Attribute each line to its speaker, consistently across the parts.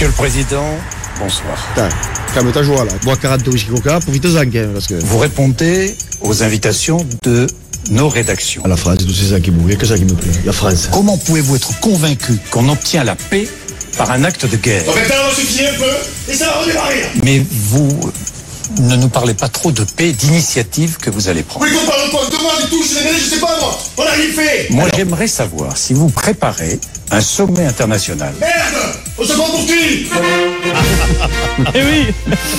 Speaker 1: Monsieur le Président, bonsoir.
Speaker 2: Putain, calme ta joie là. Bois 40 de whisky coca, profite-en hein, parce que.
Speaker 1: Vous répondez aux invitations de nos rédactions.
Speaker 2: À la France, tout c'est ça qui me que ça qui me plaît. La France.
Speaker 1: Comment pouvez-vous être convaincu qu'on obtient la paix par un acte de guerre?
Speaker 3: On va faire suffit un peu et ça va redémarrer.
Speaker 1: Mais vous ne nous parlez pas trop de paix, d'initiative que vous allez prendre.
Speaker 3: Oui, qu'on parle quoi De moi, du tout, je sais je sais pas moi. On a rien fait.
Speaker 1: Moi, j'aimerais savoir si vous préparez un sommet international.
Speaker 3: Merde On se prend pour qui
Speaker 4: Eh oui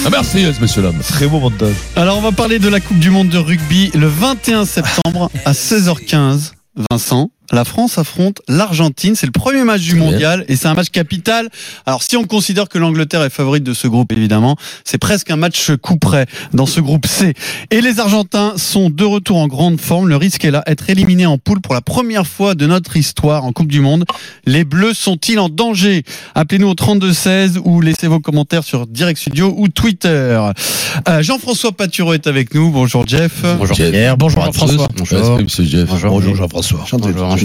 Speaker 5: Ah, merci, monsieur l'homme.
Speaker 4: Très beau montage.
Speaker 6: Alors on va parler de la Coupe du Monde de rugby le 21 septembre à 16h15. Vincent, la France affronte l'Argentine. C'est le premier match du mondial et c'est un match capital. Alors si on considère que l'Angleterre est favorite de ce groupe, évidemment, c'est presque un match coup près dans ce groupe C. Et les Argentins sont de retour en grande forme. Le risque est là, être éliminés en poule pour la première fois de notre histoire en Coupe du Monde. Les Bleus sont-ils en danger? Appelez-nous au 3216 ou laissez vos commentaires sur Direct Studio ou Twitter. Euh, Jean-François Patureau est avec nous. Bonjour Jeff.
Speaker 5: Bonjour. Pierre,
Speaker 4: Bonjour Jean-François.
Speaker 5: tous. Bonjour, monsieur Jeff.
Speaker 4: Bonjour Jean-François.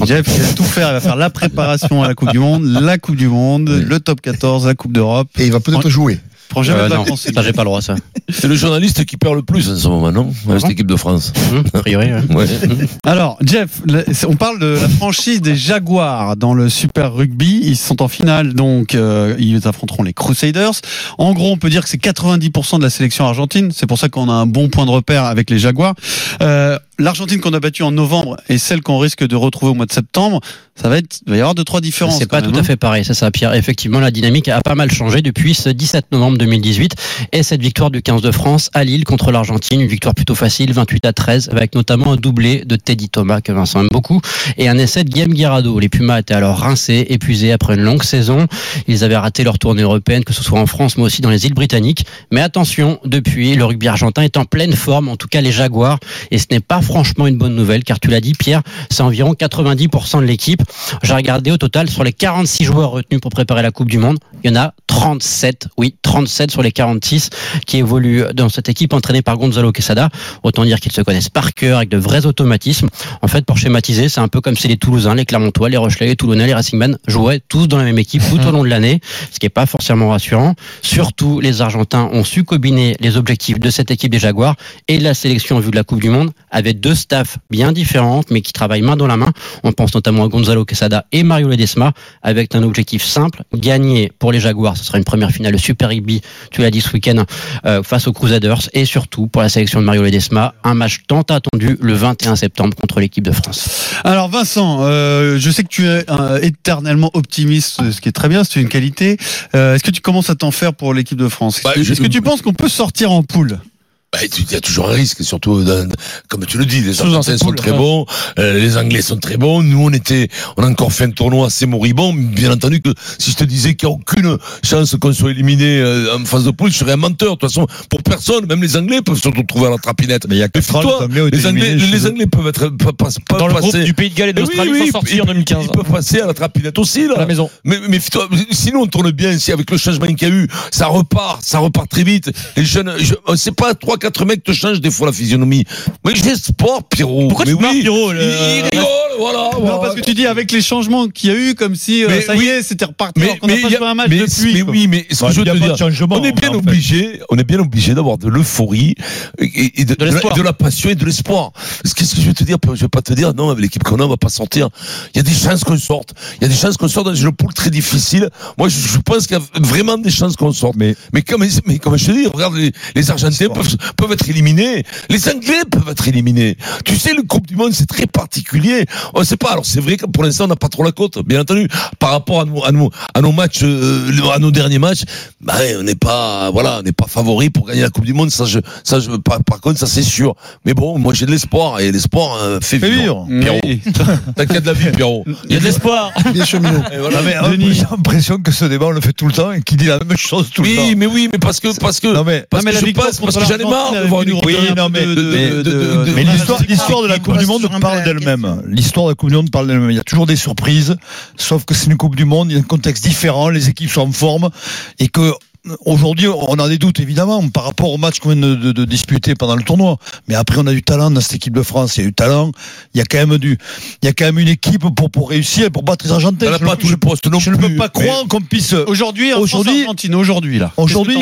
Speaker 6: Jeff, il va tout faire. Il va faire la préparation à la Coupe du Monde, la Coupe du Monde, le top 14, la Coupe d'Europe.
Speaker 2: Et il va peut-être jouer.
Speaker 6: Prends jamais
Speaker 4: Euh, non, ça j'ai pas le droit ça.
Speaker 5: C'est le journaliste qui perd le plus en ce moment, non? Avec cette équipe de France.
Speaker 4: A priori. ouais.
Speaker 5: Ouais.
Speaker 6: Alors, Jeff, on parle de la franchise des Jaguars dans le Super Rugby. Ils sont en finale, donc euh, ils affronteront les Crusaders. En gros, on peut dire que c'est 90% de la sélection argentine. C'est pour ça qu'on a un bon point de repère avec les Jaguars. Euh, L'Argentine qu'on a battue en novembre et celle qu'on risque de retrouver au mois de septembre, ça va être, il va y avoir deux trois différences.
Speaker 4: C'est pas tout à
Speaker 6: hein.
Speaker 4: fait pareil, c'est ça Pierre. Effectivement, la dynamique a pas mal changé depuis ce 17 novembre 2018 et cette victoire du 15 de France à Lille contre l'Argentine, une victoire plutôt facile, 28 à 13, avec notamment un doublé de Teddy Thomas que Vincent aime beaucoup et un essai de Guillaume Guirado. Les Pumas étaient alors rincés, épuisés après une longue saison. Ils avaient raté leur tournée européenne, que ce soit en France mais aussi dans les îles britanniques. Mais attention, depuis, le rugby argentin est en pleine forme, en tout cas les Jaguars, et ce n'est pas franchement une bonne nouvelle, car tu l'as dit Pierre, c'est environ 90% de l'équipe. J'ai regardé au total sur les 46 joueurs retenus pour préparer la Coupe du Monde, il y en a 37, oui, 37 sur les 46 qui évoluent dans cette équipe entraînée par Gonzalo Quesada. Autant dire qu'ils se connaissent par cœur avec de vrais automatismes. En fait, pour schématiser, c'est un peu comme si les Toulousains, les Clermontois, les Rochelais, les Toulonnais, les Racingman jouaient tous dans la même équipe tout au long de l'année, ce qui n'est pas forcément rassurant. Surtout, les Argentins ont su combiner les objectifs de cette équipe des Jaguars et la sélection en vue de la Coupe du Monde avec deux staffs bien différentes mais qui travaillent main dans la main. On pense notamment à Gonzalo Quesada et Mario Ledesma avec un objectif simple, gagner pour les Jaguars. Ce sera une première finale de Super Rugby, tu l'as dit ce week-end, euh, face aux Crusaders et surtout pour la sélection de Mario Ledesma, un match tant attendu le 21 septembre contre l'équipe de France.
Speaker 6: Alors Vincent, euh, je sais que tu es euh, éternellement optimiste, ce qui est très bien, c'est une qualité. Euh, Est-ce que tu commences à t'en faire pour l'équipe de France? Est-ce
Speaker 5: Bah,
Speaker 6: que,
Speaker 5: je-
Speaker 6: est-ce que tu penses qu'on peut sortir en poule?
Speaker 5: Bah, tu- il y a toujours un risque, surtout dans- comme tu le dis, les Argentins sont
Speaker 4: poule,
Speaker 5: très
Speaker 4: ouais.
Speaker 5: bons, euh, les Anglais sont très bons. Nous, on était, on a encore fait un tournoi assez moribond. Bien entendu que si je te disais qu'il n'y a aucune chance qu'on soit éliminé euh, en phase de poule, je serais un menteur. De toute façon, pour personne, même les Anglais peuvent se retrouver à la trapinette.
Speaker 7: Mais il y a ans,
Speaker 5: Toi,
Speaker 7: les
Speaker 5: les Anglais, les. Anglais peuvent être, peuvent, pas- peuvent
Speaker 8: Dans le groupe du Pays de Galles et d'Australie,
Speaker 5: oui,
Speaker 8: ils
Speaker 5: oui,
Speaker 8: sortis
Speaker 5: ils-
Speaker 8: en 2015.
Speaker 5: Ils peuvent passer à la trapinette aussi, là.
Speaker 8: À la maison.
Speaker 5: Mais, mais toi, sinon on tourne bien ici avec le changement qu'il y a eu, ça repart, ça repart très vite. Les jeunes, je, c'est pas trois quatre mecs te changent des fois la physionomie. Mais espoir, Pierrot.
Speaker 8: Pourquoi
Speaker 5: mais
Speaker 8: tu
Speaker 5: oui.
Speaker 8: Pierrot, le-
Speaker 5: il, rigole, voilà.
Speaker 6: Non,
Speaker 5: voilà.
Speaker 6: parce que tu dis avec les changements qu'il y a eu, comme si euh, ça
Speaker 5: oui.
Speaker 6: y est, c'était reparti.
Speaker 5: mais,
Speaker 6: n'a
Speaker 5: mais
Speaker 6: pas
Speaker 5: a-
Speaker 6: joué un match
Speaker 5: mais-
Speaker 6: depuis.
Speaker 5: mais
Speaker 6: quoi.
Speaker 5: oui, mais ce que
Speaker 7: Ouais,
Speaker 5: je veux te
Speaker 7: pas
Speaker 5: dire, on est bien
Speaker 7: en fait.
Speaker 5: obligé, on est bien obligé d'avoir de l'euphorie et, et de,
Speaker 8: De
Speaker 5: de la,
Speaker 8: l'espoir.
Speaker 5: de la passion et de l'espoir. Qu'est-ce que je veux te dire Je vais pas te dire non, avec l'équipe qu'on a, on va pas sortir. Il y a des chances qu'on sorte. Il y a des chances qu'on sorte dans une poule très difficile. Moi, je, je pense qu'il y a vraiment des chances qu'on sorte.
Speaker 7: Mais-
Speaker 5: mais comme, mais comme je te dis, regarde, les, les Argentins peuvent, peuvent être éliminés. Les Anglais peuvent être éliminés. Tu sais, le Coupe du Monde, c'est très particulier. On sait pas. Alors, c'est vrai que pour l'instant, on n'a pas trop la cote, bien entendu. Par rapport à nos, à nos, à nos matchs, euh, à nos derniers matchs, bah, on n'est pas, voilà, on n'est pas favori pour gagner la Coupe du Monde. Ça, je, ça, je, par, par contre, ça, c'est sûr. Mais bon, moi, j'ai de l'espoir et l'espoir euh, fait
Speaker 7: Fait
Speaker 5: vivre. Pierrot.
Speaker 6: Oui.
Speaker 5: T'inquiète de la vie, Pierrot.
Speaker 8: Il y a de l'espoir.
Speaker 5: Voilà.
Speaker 7: J'ai l'impression que ce débat, on le fait tout le temps et qu'il dit la même chose tout le
Speaker 5: Oui,
Speaker 7: temps.
Speaker 5: mais oui, mais parce que, parce que,
Speaker 7: Non, mais,
Speaker 5: parce
Speaker 6: Non, mais
Speaker 5: que
Speaker 6: la
Speaker 5: je parce que j'en ai marre
Speaker 6: nous
Speaker 7: Oui, non, mais- l'histoire, de la Coupe du Monde parle d'elle-même. L'histoire de la Coupe du Monde parle d'elle-même. Il y a toujours des surprises, sauf que c'est une Coupe du Monde, il y a un contexte différent, les équipes sont en forme et que aujourd'hui, on a des doutes évidemment par rapport au match qu'on vient de, de- de disputer pendant le tournoi. Mais après, on a du talent dans cette équipe de France. Il y a du talent. Il y a quand même du, il y a quand même une équipe pour pour réussir, et pour battre les Argentins.
Speaker 5: Elle n'a
Speaker 7: Je
Speaker 5: pas
Speaker 7: ne-
Speaker 5: tous les postes non
Speaker 7: je ne peux pas croire qu'on puisse.
Speaker 6: Aujourd'hui, en
Speaker 7: Aujourd'hui-
Speaker 6: Argentine, aujourd'hui là.
Speaker 7: Aujourd'hui-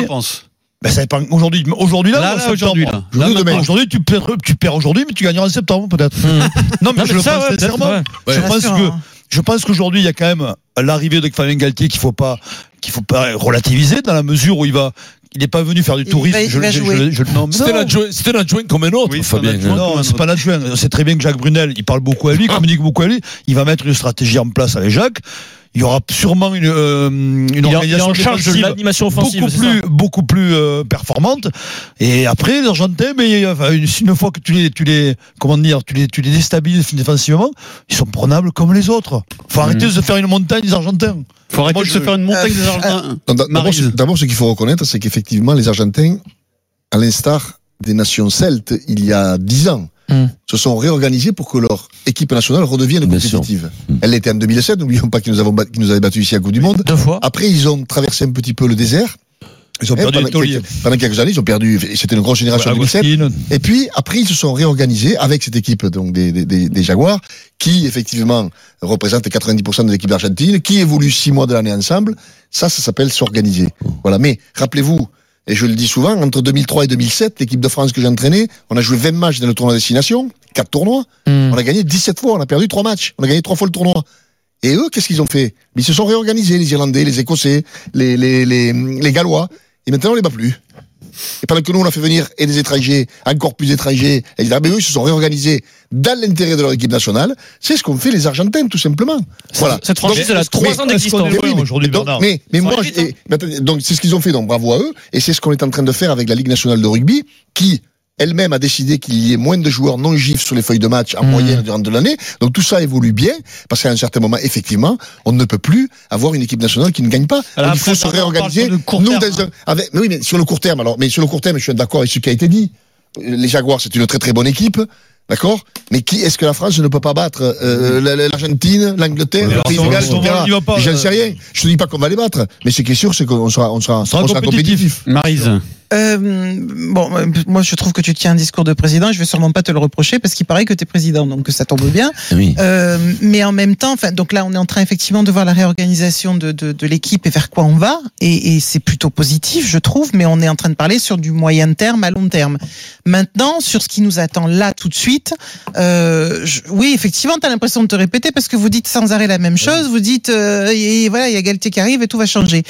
Speaker 7: Ben, ça dépend. Aujourd'hui, aujourd'hui là,
Speaker 6: Là, aujourd'hui, là.
Speaker 7: Là,
Speaker 2: Aujourd'hui,
Speaker 7: maintenant,
Speaker 2: demain.
Speaker 7: Aujourd'hui, tu perds, tu perds aujourd'hui, mais tu gagneras en septembre peut-être. Non, mais
Speaker 4: Non,
Speaker 7: je
Speaker 4: mais
Speaker 7: le
Speaker 4: ça,
Speaker 7: pense
Speaker 4: ouais,
Speaker 7: sincèrement.
Speaker 4: ouais.
Speaker 7: Je pense
Speaker 8: sûr,
Speaker 7: que
Speaker 8: hein.
Speaker 7: je pense qu'aujourd'hui, il y a quand même l'arrivée de Fabien Galtier qu'il faut pas qu'il faut pas relativiser dans la mesure où il va il n'est pas venu faire du
Speaker 8: Il
Speaker 7: tourisme.
Speaker 8: va- il
Speaker 7: je,
Speaker 8: va
Speaker 7: je-
Speaker 8: jouer.
Speaker 7: je- je- non, mais
Speaker 5: C'était l'adjoint c'était l'adjoint comme un autre,
Speaker 6: Oui, c'est un
Speaker 5: Fabien.
Speaker 6: adjoint.
Speaker 7: Non,
Speaker 6: un
Speaker 7: c'est pas l'adjoint. C'est très bien que Jacques Brunel, il parle beaucoup à lui, communique beaucoup à lui. Il va mettre une stratégie en place avec Jacques. Il y aura sûrement une, euh, une
Speaker 4: Il il
Speaker 7: organisation
Speaker 4: en charge de
Speaker 7: défensive
Speaker 4: l'animation offensive.
Speaker 7: beaucoup plus, beaucoup plus euh, performante. Et après, les Argentins, mais enfin, une, une fois que tu les, tu les, comment dire, tu les, tu les déstabilises défensivement, ils sont prenables comme les autres. Faut arrêter de se faire une montagne des Argentins.
Speaker 6: Faut arrêter
Speaker 7: Moi,
Speaker 6: de
Speaker 7: je-
Speaker 6: se faire une montagne
Speaker 8: Euh,
Speaker 6: des Argentins. Maryse.
Speaker 2: ce- d'abord, ce qu'il faut reconnaître, c'est qu'effectivement, les Argentins, à l'instar des nations celtes, il y a dix ans,
Speaker 4: Hmm.
Speaker 2: se sont réorganisés pour que leur équipe nationale redevienne compétitive.
Speaker 5: Hmm.
Speaker 2: Elle l'était en 2007, n'oublions pas qu'ils nous, avons bat- nous avaient battus ici à la Coupe du Monde.
Speaker 4: Deux fois.
Speaker 2: Après, ils ont traversé un petit peu le désert.
Speaker 7: Ils ont perdu
Speaker 2: pendant, quelques, pendant quelques années, ils ont perdu. et C'était une grosse génération en 2007.
Speaker 7: Agostino.
Speaker 2: Et puis après, ils se sont réorganisés avec cette équipe donc des, des, des, des Jaguars, qui effectivement représente 90% de l'équipe d'Argentine, qui évolue six mois de l'année ensemble. Ça, ça s'appelle s'organiser. Voilà. Mais rappelez-vous, et je le dis souvent, entre 2003 et 2007, l'équipe de France que j'ai entraînée, on a joué 20 matchs dans le tournoi destination, quatre tournois.
Speaker 4: Hmm.
Speaker 2: On a gagné 17 fois, on a perdu trois matchs. On a gagné trois fois le tournoi. Et eux, qu'est-ce qu'ils ont fait? Ils se sont réorganisés, les Irlandais, les Écossais, les, les, les, les Gallois. Et maintenant, on les bat plus. Et pendant que nous, on a fait venir et des étrangers, encore plus d'étrangers, et mais eux, ils se sont réorganisés dans l'intérêt de leur équipe nationale. C'est ce qu'ont fait les Argentins, tout simplement. Voilà.
Speaker 4: Cette franchise, elle a trois ans d'existence.
Speaker 7: aujourd'hui, Bernard.
Speaker 2: mais, mais moi, et- mais attendez, donc c'est ce qu'ils ont fait, donc bravo à eux, et c'est ce qu'on est en train de faire avec la Ligue nationale de rugby, qui elle-même a décidé qu'il y ait moins de joueurs non gifs sur les feuilles de match en
Speaker 4: Mmh.
Speaker 2: moyenne durant de l'année. Donc tout ça évolue bien, parce qu'à un certain moment, effectivement, on ne peut plus avoir une équipe nationale qui ne gagne pas.
Speaker 6: Alors
Speaker 2: Donc, il faut se
Speaker 6: on
Speaker 2: réorganiser.
Speaker 6: sur le court
Speaker 2: Nous,
Speaker 6: hein.
Speaker 2: un- avec, mais oui, mais sur le court terme, alors, mais sur le court terme, je suis d'accord avec ce qui a été dit. Les Jaguars, c'est une très très bonne équipe. D'accord? Mais qui est-ce que la France ne peut pas battre euh, la- la- L'Argentine, l'Angleterre, le Pays de Galles,
Speaker 7: on-
Speaker 2: etc.
Speaker 7: on
Speaker 2: J'en
Speaker 7: euh,
Speaker 2: sais rien. Je te dis pas qu'on va les battre, mais ce qui est sûr, c'est qu'on sera, on sera, on
Speaker 7: sera
Speaker 2: sera
Speaker 7: compétitif.
Speaker 2: compétitif.
Speaker 6: Marise.
Speaker 8: Euh, bon, euh, moi je trouve que tu tiens un discours de président. Je vais sûrement pas te le reprocher parce qu'il paraît que tu es président, donc ça tombe bien.
Speaker 5: Oui.
Speaker 8: Euh, mais en même temps, enfin, donc là, on est en train effectivement de voir la réorganisation de, de, de l'équipe et vers quoi on va, et, et c'est plutôt positif, je trouve. Mais on est en train de parler sur du moyen terme à long terme. Maintenant, sur ce qui nous attend là tout de suite, euh, je- oui, effectivement, tu as l'impression de te répéter parce que vous dites sans arrêt la même chose. Vous dites, euh, et voilà, il y a Galtier qui arrive et tout va changer.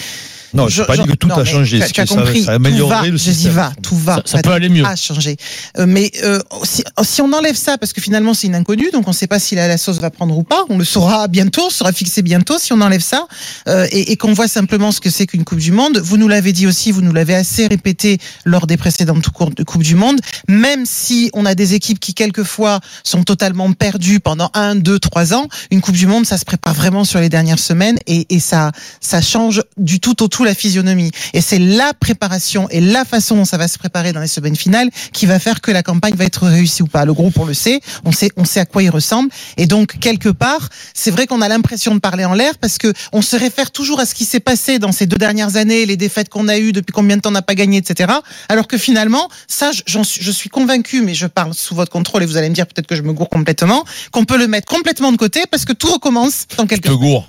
Speaker 7: Non, je n'ai pas dit que tout
Speaker 8: non,
Speaker 7: a changé.
Speaker 8: Tu as,
Speaker 7: c'est
Speaker 8: tu as
Speaker 7: que ça-
Speaker 8: compris.
Speaker 7: ça
Speaker 8: tout va,
Speaker 7: le
Speaker 8: je dis
Speaker 7: système.
Speaker 8: va, tout va.
Speaker 4: Ça- ça peut aller mieux.
Speaker 8: A changé. Euh, mais euh, si, si on enlève ça, parce que finalement c'est une inconnue, donc on ne sait pas si la, la sauce va prendre ou pas. On le saura bientôt, on sera fixé bientôt. Si on enlève ça euh, et, et qu'on voit simplement ce que c'est qu'une Coupe du Monde, vous nous l'avez dit aussi, vous nous l'avez assez répété lors des précédentes cours de Coupe du Monde. Même si on a des équipes qui quelquefois sont totalement perdues pendant un, deux, trois ans, une Coupe du Monde, ça se prépare vraiment sur les dernières semaines et, et ça, ça change du tout au tout la physionomie. Et c'est la préparation et la façon dont ça va se préparer dans les semaines finales qui va faire que la campagne va être réussie ou pas. Le groupe, on le sait, on sait, on sait à quoi il ressemble. Et donc, quelque part, c'est vrai qu'on a l'impression de parler en l'air parce que on se réfère toujours à ce qui s'est passé dans ces deux dernières années, les défaites qu'on a eues, depuis combien de temps on n'a pas gagné, etc. Alors que finalement, ça, j'en suis, je suis convaincu, mais je parle sous votre contrôle et vous allez me dire peut-être que je me gourre complètement, qu'on peut le mettre complètement de côté parce que tout recommence dans quelques
Speaker 5: Te gourre.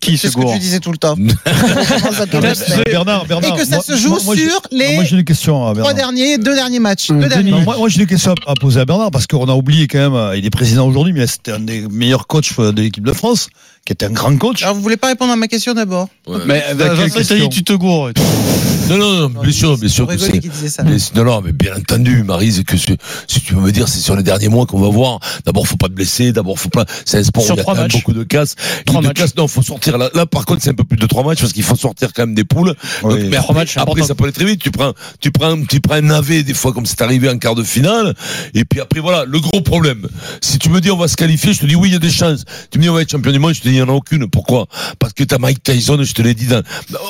Speaker 6: Qui
Speaker 8: C'est ce que tu disais tout le temps.
Speaker 7: Bernard, Bernard.
Speaker 8: Et que ça
Speaker 7: moi-
Speaker 8: se joue
Speaker 7: moi- moi, j'ai-
Speaker 8: sur les
Speaker 7: Moi, j'ai une question à
Speaker 8: trois derniers, deux derniers matchs. Deux derniers.
Speaker 7: Non, moi, moi, j'ai une question à à poser à Bernard parce qu'on a oublié quand même, euh, il est président aujourd'hui, mais c'était un des meilleurs coachs euh, de l'équipe de France, qui était un grand coach.
Speaker 8: Alors, vous voulez pas répondre à ma question d'abord
Speaker 6: Mais
Speaker 7: quelle
Speaker 6: Vincent, il t'a
Speaker 7: question
Speaker 6: dit tu te gourres.
Speaker 5: Non, non, non, bien sûr, bien sûr que non, non, mais bien entendu, Marise, que si, si tu veux me dire, c'est sur les derniers mois qu'on va voir. D'abord, faut pas te blesser. D'abord, faut pas. C'est un sport
Speaker 4: Sur
Speaker 5: où il y a quand même beaucoup de casse.
Speaker 4: Trois
Speaker 5: de
Speaker 4: matchs.
Speaker 5: casse. Non, faut sortir. Là, là, par contre, c'est un peu plus de trois matchs parce qu'il faut sortir quand même des poules.
Speaker 7: Oui.
Speaker 5: Donc, mais
Speaker 4: Trois
Speaker 5: après,
Speaker 4: matchs, c'est
Speaker 5: après,
Speaker 4: important.
Speaker 5: ça peut aller très vite. Tu prends, tu prends, tu prends un navet des fois comme c'est arrivé en quart de finale. Et puis après, voilà, le gros problème. Si tu me dis on va se qualifier, je te dis oui, il y a des chances. Tu me dis on va être champion du monde, je te dis n'y en a aucune. Pourquoi? Parce que t'as Mike Tyson, je te l'ai dit, dans,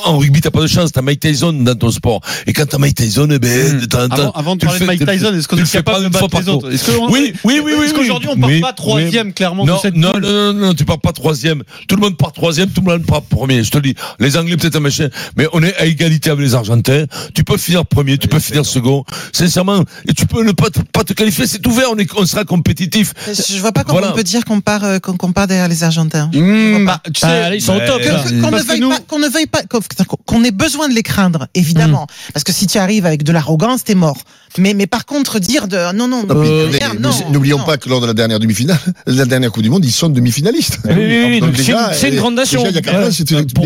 Speaker 5: en rugby t'as pas de chance, t'as Mike Tyson dans ton sport. Et quand t'as Mike Tyson, eh ben, de temps en temps,
Speaker 6: Avant, avant de parler de Mike Tyson, est-ce qu'on
Speaker 5: tu
Speaker 6: est
Speaker 5: le fais pas
Speaker 6: capable de
Speaker 5: une
Speaker 6: battre
Speaker 5: fois par
Speaker 6: les autres que-
Speaker 5: Oui, oui, oui, oui.
Speaker 6: Est-ce
Speaker 5: oui.
Speaker 6: qu'aujourd'hui on part
Speaker 5: Oui,
Speaker 6: pas troisième clairement
Speaker 5: non,
Speaker 6: de cette
Speaker 5: non, non, non, non, tu pars pas troisième. Tout le monde part troisième, tout le monde part premier. Je te le dis. Les Anglais peut-être un machin, mais on est à égalité avec les Argentins. Tu peux finir premier, tu peux finir second. Sincèrement, et tu peux ne pas te, pas te qualifier. C'est ouvert. On est, on sera compétitif.
Speaker 8: Je vois pas comment
Speaker 5: Voilà.
Speaker 8: on peut dire qu'on part, euh, qu'on qu'on part derrière les Argentins.
Speaker 6: Mmh, bah, tu sais,
Speaker 9: là, ils sont au top.
Speaker 8: Que-
Speaker 9: là.
Speaker 8: que- qu'on ne veuille
Speaker 6: nous-
Speaker 8: pas, qu'on ne veuille pas, qu'on- qu'on ait besoin de les craindre, évidemment. Parce que si tu arrives avec de l'arrogance, t'es mort. Mais, mais par contre, dire de, non, non, euh,
Speaker 2: N'oublions
Speaker 8: non.
Speaker 2: pas que lors de la dernière demi-finale, la dernière Coupe du Monde, ils sont demi-finalistes.
Speaker 9: Oui, oui, oui, c'est une-
Speaker 2: euh,
Speaker 9: grande nation.
Speaker 7: Pour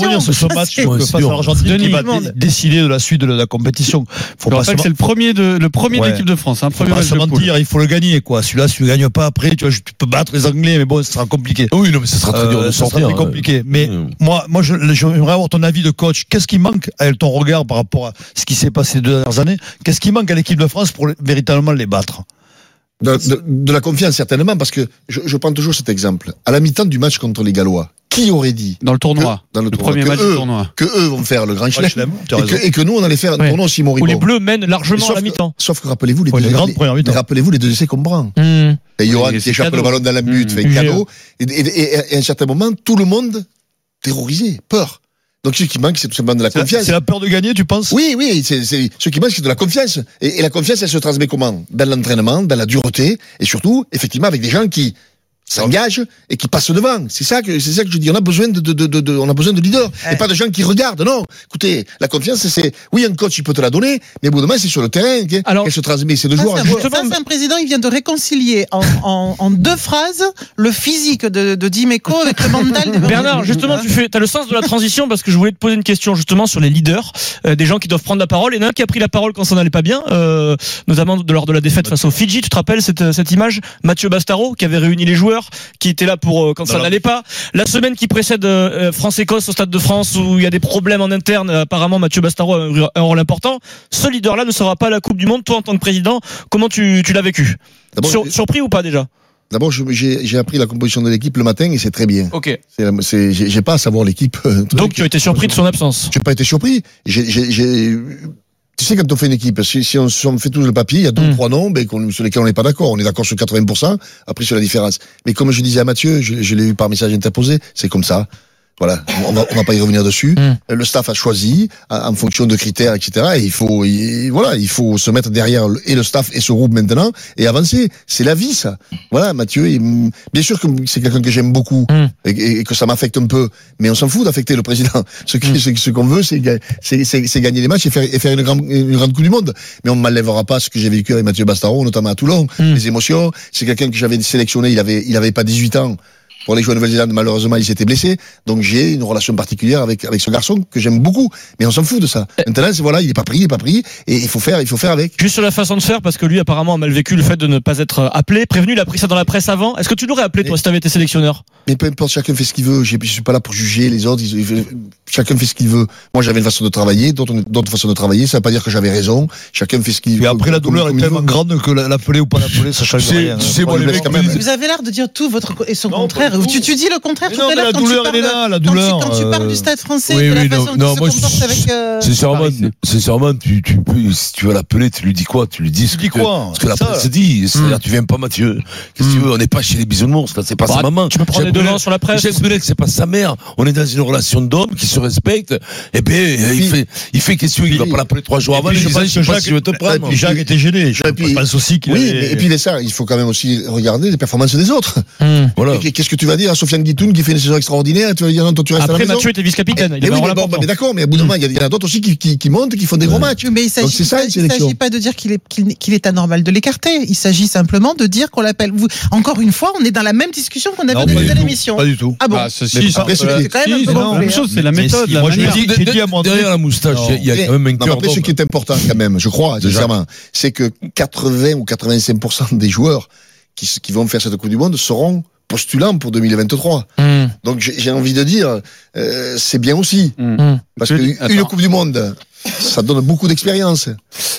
Speaker 7: revenir sur ce match euh, face à l'Argentine qui va dé- décider de la suite de la, compétition. Faut pas
Speaker 6: que c'est le premier de le premier l'équipe de France, hein,
Speaker 7: faut
Speaker 6: premier
Speaker 7: pas
Speaker 6: match
Speaker 7: se mentir, il faut le gagner quoi. Celui-là, si tu le gagnes pas après, tu vois, tu peux battre les Anglais, mais bon, ça sera compliqué.
Speaker 5: Oui, non, mais ça sera très dur
Speaker 7: Euh,
Speaker 5: de
Speaker 7: sera
Speaker 5: sortir.
Speaker 7: très compliqué. Mais
Speaker 5: Mmh.
Speaker 7: moi, moi, je- j'aimerais avoir ton avis de coach. Qu'est-ce qui manque avec ton regard par rapport à ce qui s'est passé ces deux dernières années Qu'est-ce qui manque à l'équipe de France pour véritablement les battre
Speaker 2: De, de- de la confiance, certainement, parce que je, je prends toujours cet exemple. À la mi-temps du match contre les Gallois, qui aurait dit
Speaker 6: Dans le tournoi.
Speaker 2: que, dans le,
Speaker 6: Le
Speaker 2: tournoi,
Speaker 6: premier
Speaker 2: que
Speaker 6: match
Speaker 2: eux,
Speaker 6: du tournoi.
Speaker 2: que eux vont faire le grand chelem, et que, et que nous, on allait faire un
Speaker 9: Ouais.
Speaker 2: tournoi aussi
Speaker 9: Où les
Speaker 2: moribond.
Speaker 9: Bleus mènent largement
Speaker 2: Sauf
Speaker 9: à la
Speaker 2: que-
Speaker 9: mi-temps.
Speaker 2: Sauf que rappelez-vous les,
Speaker 7: Ouais,
Speaker 2: deux-
Speaker 7: les grandes
Speaker 2: les- rappelez-vous deux essais qu'on prend.
Speaker 9: Mmh.
Speaker 2: Et Johan qui échappe le ballon dans la but,
Speaker 6: Mmh.
Speaker 2: fait cadeau. Et, et- et- et à un certain moment, tout le monde terrorisé, peur. Donc ce qui manque, c'est tout simplement de la confiance.
Speaker 7: c'est la peur de gagner, tu penses?
Speaker 2: Oui, oui, c'est, c'est, ce qui manque, c'est de la confiance. Et, et la confiance, elle se transmet comment? Dans l'entraînement, dans la dureté, et surtout, effectivement, avec des gens qui s'engagent et qui passent devant. C'est ça que, c'est ça que je dis. On a besoin de, de, de, de- de- on a besoin de leaders. Et pas de gens qui regardent. Non. Écoutez, la confiance, c'est, oui, un coach, il peut te la donner, mais au bout de moment, c'est sur le terrain qu'elle
Speaker 9: Alors,
Speaker 2: qu'elle se transmet. C'est de joueur
Speaker 8: ça, c'est un président, il vient de réconcilier en, en, en deux phrases le physique de, de Dimeco avec le mental de
Speaker 9: Bernard, justement, tu fais, as le sens de la transition parce que je voulais te poser une question justement sur les leaders, euh, des gens qui doivent prendre la parole. Et il y en a un qui a pris la parole quand ça n'allait pas bien, euh, notamment de, lors de la défaite face au Fidji. Tu te rappelles cette, cette image? Mathieu Bastaro qui avait réuni les joueurs, qui était là pour euh, quand ça n'allait pas. La semaine qui précède euh, France-Écosse au Stade de France où il y a des problèmes en interne, euh, apparemment Mathieu Bastaro a un, un rôle important. Ce leader-là ne sera pas à la Coupe du Monde. Toi, en tant que président, comment tu, tu l'as vécu? Sur-
Speaker 2: j'ai-
Speaker 9: Surpris ou pas déjà?
Speaker 2: D'abord, j'ai, j'ai appris la composition de l'équipe le matin et c'est très bien.
Speaker 9: Ok.
Speaker 2: J'ai, j'ai pas à savoir l'équipe. euh.
Speaker 9: Donc tu as été surpris de son absence?
Speaker 2: Je n'ai pas été surpris. J'ai, j'ai, j'ai- tu sais, quand on fait une équipe, si, si on, si on fait tous le papier, il y a deux ou
Speaker 9: Mm.
Speaker 2: trois noms ben, sur lesquels on n'est pas d'accord. On est d'accord sur 80%, après sur la différence. Mais comme je disais à Mathieu, je, je l'ai eu par message interposé, c'est comme ça. Voilà, on va, on va pas y revenir dessus.
Speaker 9: Mm.
Speaker 2: Le staff a choisi en fonction de critères, etc. Et il faut, il- voilà, il faut se mettre derrière le- et le staff et ce groupe maintenant et avancer. C'est la vie, ça. Voilà, Mathieu, il- bien sûr que c'est quelqu'un que j'aime beaucoup
Speaker 9: Mm.
Speaker 2: et, et que ça m'affecte un peu, mais on s'en fout d'affecter le président. Ce qui- ce- ce qu'on veut, c'est ga- c'est- c'est c'est gagner les matchs et faire, et faire une, grande, une grande Coupe du Monde. Mais on ne m'enlèvera pas ce que j'ai vécu avec Mathieu Bastaro, notamment à Toulon,
Speaker 9: Mm.
Speaker 2: les émotions. C'est quelqu'un que j'avais sélectionné, il avait, il avait pas 18 ans. Pour aller jouer en Nouvelle-Zélande, malheureusement, il s'était blessé. Donc j'ai une relation particulière avec avec ce garçon que j'aime beaucoup. Mais on s'en fout de ça. Maintenant, c'est voilà, il est pas pris, il est pas pris, et il faut faire, il faut faire avec.
Speaker 9: Juste sur la façon de faire, parce que lui apparemment a mal vécu le fait de ne pas être appelé, prévenu, il a pris ça dans la presse avant. Est-ce que tu l'aurais appelé toi si t'avais été sélectionneur?
Speaker 2: Mais peu importe, chacun fait ce qu'il veut. Je suis pas là pour juger les autres. Ils- ils- chacun fait ce qu'il veut. Moi, j'avais une façon de travailler, d'autres façons de travailler. Ça veut pas dire que j'avais raison. Chacun fait ce qu'il veut.
Speaker 7: Et après, la douleur est tellement grande que la- l'appeler ou pas l'appeler, ça change rien.
Speaker 5: tu sais, moi, les
Speaker 2: le
Speaker 5: mecs,
Speaker 2: quand même.
Speaker 8: Vous avez l'air de dire tout votre et son
Speaker 7: Non,
Speaker 8: contraire. Tu, tu dis le contraire
Speaker 7: Mais
Speaker 8: tout
Speaker 7: non,
Speaker 8: à
Speaker 7: mais
Speaker 8: l'heure
Speaker 7: la
Speaker 8: quand, tu
Speaker 7: douleur,
Speaker 8: parles,
Speaker 7: elle est là, la
Speaker 8: quand tu-
Speaker 7: douleur,
Speaker 8: quand tu
Speaker 7: euh,
Speaker 8: parles du stade français,
Speaker 5: oui,
Speaker 8: de la
Speaker 5: oui,
Speaker 8: façon
Speaker 5: non,
Speaker 8: dont
Speaker 5: non,
Speaker 8: il se
Speaker 5: moi,
Speaker 8: comporte avec. euh,
Speaker 5: Sincèrement, sincèrement, tu, tu peux, si tu veux l'appeler, tu lui dis quoi? Tu lui dis ce
Speaker 7: Tu dis
Speaker 5: que,
Speaker 7: quoi?
Speaker 5: ce que la presse dit. C'est-à-dire, tu viens pas, Mathieu. Qu'est-ce que tu veux? On n'est pas chez les bisounours, là. C'est pas
Speaker 9: Bah,
Speaker 5: sa maman.
Speaker 9: tu peux prendre les devants sur la presse.
Speaker 5: Jacques c'est pas sa mère. On est dans une relation d'homme qui se respecte. Et ben, il fait, il fait question, il va pas l'appeler trois jours
Speaker 7: Et
Speaker 5: avant.
Speaker 7: je
Speaker 5: sais
Speaker 7: que
Speaker 5: pas
Speaker 7: Jacques-
Speaker 5: si je te prendre.
Speaker 2: et puis-
Speaker 7: Jacques était gêné. Je
Speaker 2: Et puis-
Speaker 7: pense aussi qu'il
Speaker 2: Oui, et puis il est ça. Il faut quand même aussi regarder les performances des autres.
Speaker 5: Voilà.
Speaker 2: Et Qu'est-ce que tu vas dire à Sofiane Guitoun qui fait une saison extraordinaire Tu vas dire non, toi tu restes à
Speaker 9: Après
Speaker 2: la maison.
Speaker 9: Mathieu était vice-capitaine, il
Speaker 2: Eh oui, mais bon,
Speaker 9: important.
Speaker 2: mais d'accord, mais à bout d'un moment, il y en a d'autres aussi qui, qui, qui montent, qui font des gros matchs.
Speaker 8: Mais il s'agit
Speaker 2: c'est ça,
Speaker 8: il s'agit pas de dire qu'il est qu'il qu'il est anormal de l'écarter. Il s'agit simplement de dire qu'on l'appelle. Vous encore une fois, on est dans la même discussion qu'on avait dans l'émission.
Speaker 7: Pas du tout.
Speaker 8: Ah bon
Speaker 6: Ah, ceci,
Speaker 8: C'est quand même un
Speaker 6: si,
Speaker 8: peu
Speaker 6: c'est la même chose, c'est la méthode,
Speaker 7: moi, je dis- à
Speaker 5: Derrière la moustache, il y a- quand même un cœur
Speaker 2: après, ce qui est important quand même, je crois, sincèrement, c'est que 80 ou 85% des joueurs qui vont faire cette Coupe du Monde seront postulants pour 2023.
Speaker 9: Hum,
Speaker 2: Donc j'ai envie de dire, euh, c'est bien aussi.
Speaker 6: Hum.
Speaker 9: hum.
Speaker 2: Parce qu'une. Coupe du Monde, ça donne beaucoup d'expérience.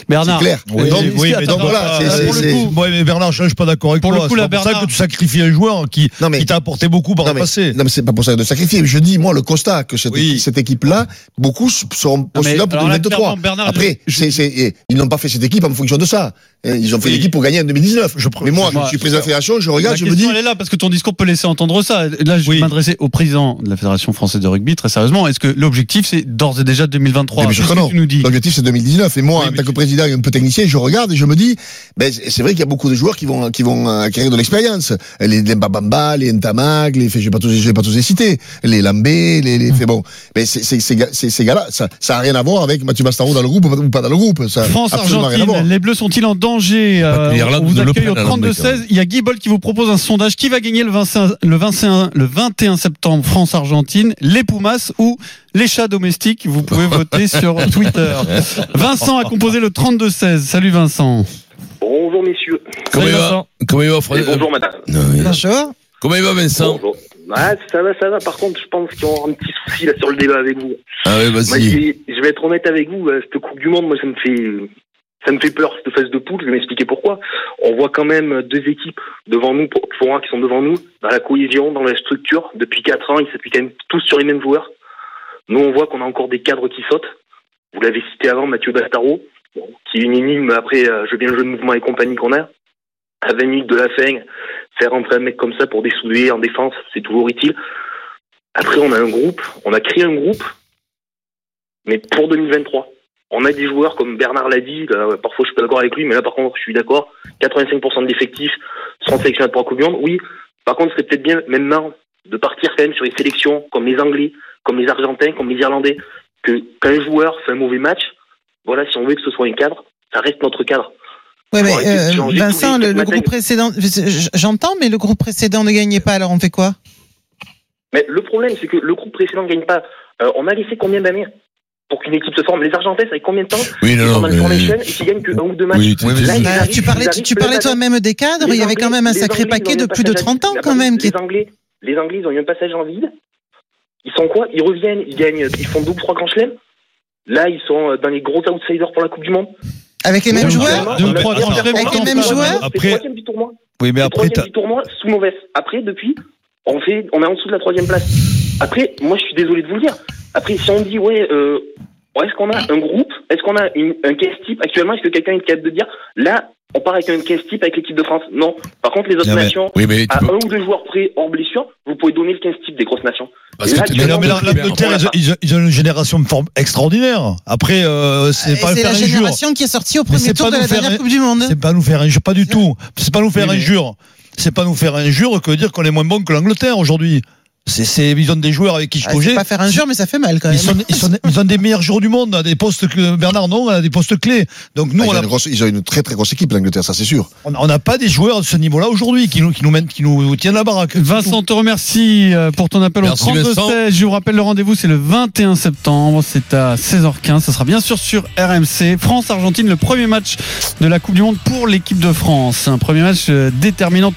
Speaker 6: Bernard.
Speaker 2: C'est clair.
Speaker 7: Oui,
Speaker 2: donc,
Speaker 7: oui, mais
Speaker 2: donc voilà,
Speaker 7: euh,
Speaker 2: c'est-
Speaker 7: pour le coup, moi, mais Bernard, je suis pas d'accord avec
Speaker 6: Pour
Speaker 7: toi.
Speaker 6: le coup,
Speaker 7: C'est
Speaker 6: là,
Speaker 7: pas pour ça
Speaker 6: Bernard-
Speaker 7: que tu sacrifies un joueur qui,
Speaker 2: Non, mais-
Speaker 7: qui t'a apporté beaucoup par
Speaker 2: Non
Speaker 7: le
Speaker 2: mais,
Speaker 7: passé.
Speaker 2: non mais c'est pas pour ça de sacrifier. Je dis moi le constat que cette,
Speaker 7: Oui.
Speaker 2: équipe- cette équipe-là, beaucoup seront postulants pour
Speaker 6: alors là,
Speaker 2: 2023.
Speaker 6: clairement, Bernard,
Speaker 2: Après,
Speaker 6: je-
Speaker 2: ils n'ont pas fait cette équipe en fonction de ça. Ils ont fait
Speaker 7: Oui.
Speaker 2: l'équipe pour gagner en 2019.
Speaker 7: Je-
Speaker 2: mais moi,
Speaker 6: moi,
Speaker 2: je suis président de la fédération, je regarde,
Speaker 6: La
Speaker 2: je me dis.
Speaker 6: elle est là parce que ton discours peut laisser entendre ça. Là, je vais
Speaker 7: Oui.
Speaker 6: m'adresser au président de la Fédération française de rugby très sérieusement. Est-ce que l'objectif c'est d'ores et déjà 2023
Speaker 2: Mais
Speaker 6: C'est
Speaker 2: que
Speaker 6: tu nous dis.
Speaker 2: L'objectif c'est 2019. Et moi,
Speaker 7: Oui,
Speaker 2: en tant que président et un peu technicien, je regarde et je me dis, ben c'est vrai qu'il y a beaucoup de joueurs qui vont qui vont euh, acquérir de l'expérience. Les, les Mbabamba, les Ntamag, les, je vais pas tous, je vais pas tous les citer. Les Lambé, les, les, c'est bon. Mais c'est c'est ces gars-là, ça ça a rien à voir avec Mathieu Bastaro dans le groupe ou pas dans le groupe. Ça
Speaker 6: France. Argentine, les Bleus sont-ils en danger Euh,
Speaker 5: que l'Irlande
Speaker 6: On vous accueille au
Speaker 5: prenne à l'Amérique,
Speaker 6: 32-16. Il y a Guy Boll qui vous propose un sondage. Qui va gagner le 25, le 21, le 21 septembre France Argentine Les Pumas ou les chats domestiques? Vous pouvez voter sur Twitter. Vincent a composé le 32-16. Salut Vincent.
Speaker 10: Bonjour messieurs.
Speaker 5: Comment il va
Speaker 9: Vincent.
Speaker 5: Comment il va,
Speaker 10: Et
Speaker 5: Fred
Speaker 10: bonjour madame.
Speaker 5: Oui.
Speaker 8: Bonjour.
Speaker 5: Comment il va, Vincent
Speaker 10: Bonjour. Ah, ça va, ça va. Par contre, je pense qu'il y aura un petit souci là sur le débat avec vous.
Speaker 5: Ah
Speaker 10: je,
Speaker 5: vas-y.
Speaker 10: vais, je vais être honnête avec vous. euh, Cette Coupe du Monde, moi, ça me fait, ça me fait peur cette phase de poule. Je vais m'expliquer pourquoi. On voit quand même deux équipes devant nous, pour, pour un qui sont devant nous, dans la cohésion, dans la structure. Depuis quatre ans, ils s'appuient quand même tous sur les mêmes joueurs. Nous, on voit qu'on a encore des cadres qui sautent. Vous l'avez cité avant, Mathieu Bastaro, qui est une énigme après, euh, je bien le jeu de mouvement et compagnie qu'on a. À 20 minutes de la fin, faire entrer un mec comme ça pour dessouder en défense, c'est toujours utile. Après, on a un groupe, on a créé un groupe, mais pour 2023. On a des joueurs comme Bernard l'a dit, là, parfois je suis pas d'accord avec lui, mais là par contre je suis d'accord. 85% de l'effectif seront sélectionnés pour la Coupe du Monde. Oui, par contre, ce serait peut-être bien maintenant de partir quand même sur les sélections comme les Anglais, comme les Argentins, comme les Irlandais, que quand un joueur fait un mauvais match, voilà, si on veut que ce soit un cadre, ça reste notre cadre.
Speaker 8: Ouais, mais euh, Vincent, le, groupe précédent, j'entends, mais le groupe précédent ne gagnait pas, alors on fait quoi?
Speaker 10: Mais le problème, c'est que le groupe précédent ne gagne pas. Euh, on a laissé combien d'années? Pour qu'une équipe se forme Les Argentins, ça fait combien de temps
Speaker 5: Oui, non, non, mais-
Speaker 10: formation et qui gagnent que un ou deux matchs.
Speaker 5: Oui,
Speaker 10: Là,
Speaker 5: tu-
Speaker 10: ils
Speaker 8: Bah,
Speaker 10: arrivent,
Speaker 8: Tu parlais, tu, tu toi-même des cadres, il y avait quand même un sacré
Speaker 10: Anglais,
Speaker 8: paquet de plus de
Speaker 10: passage à
Speaker 8: 30 ans quand même.
Speaker 10: Les Anglais, les Anglais, ils ont eu un passage en vide. Ils sont quoi? Ils reviennent, ils gagnent, ils font double trois grands chelems. Là, ils sont euh, dans les gros outsiders pour la Coupe du Monde.
Speaker 8: Avec les mêmes joueurs?
Speaker 6: Deux, trois
Speaker 8: Avec les mêmes
Speaker 10: C'est
Speaker 8: joueurs
Speaker 7: Après-
Speaker 10: troisième du tournoi.
Speaker 7: Oui, mais
Speaker 10: C'est
Speaker 7: après, t'as-
Speaker 10: troisième du tournoi sous mauvaise. Après, depuis, on fait, on est en dessous de la troisième place. Après, moi, je suis désolé de vous le dire. Après, si on dit, ouais, euh, est-ce qu'on a un groupe? Est-ce qu'on a une- un case type? Actuellement Est-ce que quelqu'un est capable de dire, là, on part avec un case type avec l'équipe de France? Non. Par contre, les autres
Speaker 7: Non, mais-
Speaker 10: nations,
Speaker 5: Oui, mais tu
Speaker 10: à
Speaker 5: peux-
Speaker 10: un ou deux joueurs près hors blessure, vous pouvez donner le 15 type des grosses nations.
Speaker 5: Parce que
Speaker 7: Mais non, mais l'Angleterre, ils, ont- ils ont une génération de forme extraordinaire. Après, euh, c'est pas
Speaker 8: C'est
Speaker 7: faire
Speaker 8: la
Speaker 7: injure.
Speaker 8: génération qui est sortie au premier
Speaker 7: c'est
Speaker 8: tour
Speaker 7: pas
Speaker 8: de
Speaker 7: nous
Speaker 8: la
Speaker 7: faire
Speaker 8: dernière
Speaker 7: un-
Speaker 8: Coupe du Monde.
Speaker 7: C'est pas nous faire injure, pas du tout. C'est pas nous faire
Speaker 6: Oui, mais-
Speaker 7: injure. C'est pas nous faire injure que dire qu'on est moins bon que l'Angleterre aujourd'hui. C'est, ils ont des joueurs avec qui je
Speaker 8: Ah, pas faire injure, mais ça fait mal quand même.
Speaker 7: Ils sont, ils, sont, ils ont des meilleurs joueurs du monde à des postes que Bernard non, à des postes clés. Donc nous,
Speaker 2: Ah, ils,
Speaker 7: on
Speaker 2: ont
Speaker 7: a-
Speaker 2: une grosse- ils ont une très très grosse équipe l'Angleterre, ça c'est sûr.
Speaker 7: on n'a pas des joueurs de ce niveau-là aujourd'hui qui nous, qui nous mènent, qui nous tiennent la baraque.
Speaker 6: Vincent, te remercie euh, pour ton appel
Speaker 5: Merci,
Speaker 6: au 32
Speaker 5: Vincent.
Speaker 6: 16. Je vous rappelle le rendez-vous, c'est le 21 septembre. C'est à 16h15. Ça sera bien sûr sur RMC. France-Argentine, le premier match de la Coupe du Monde pour l'équipe de France. Un premier match euh, déterminant.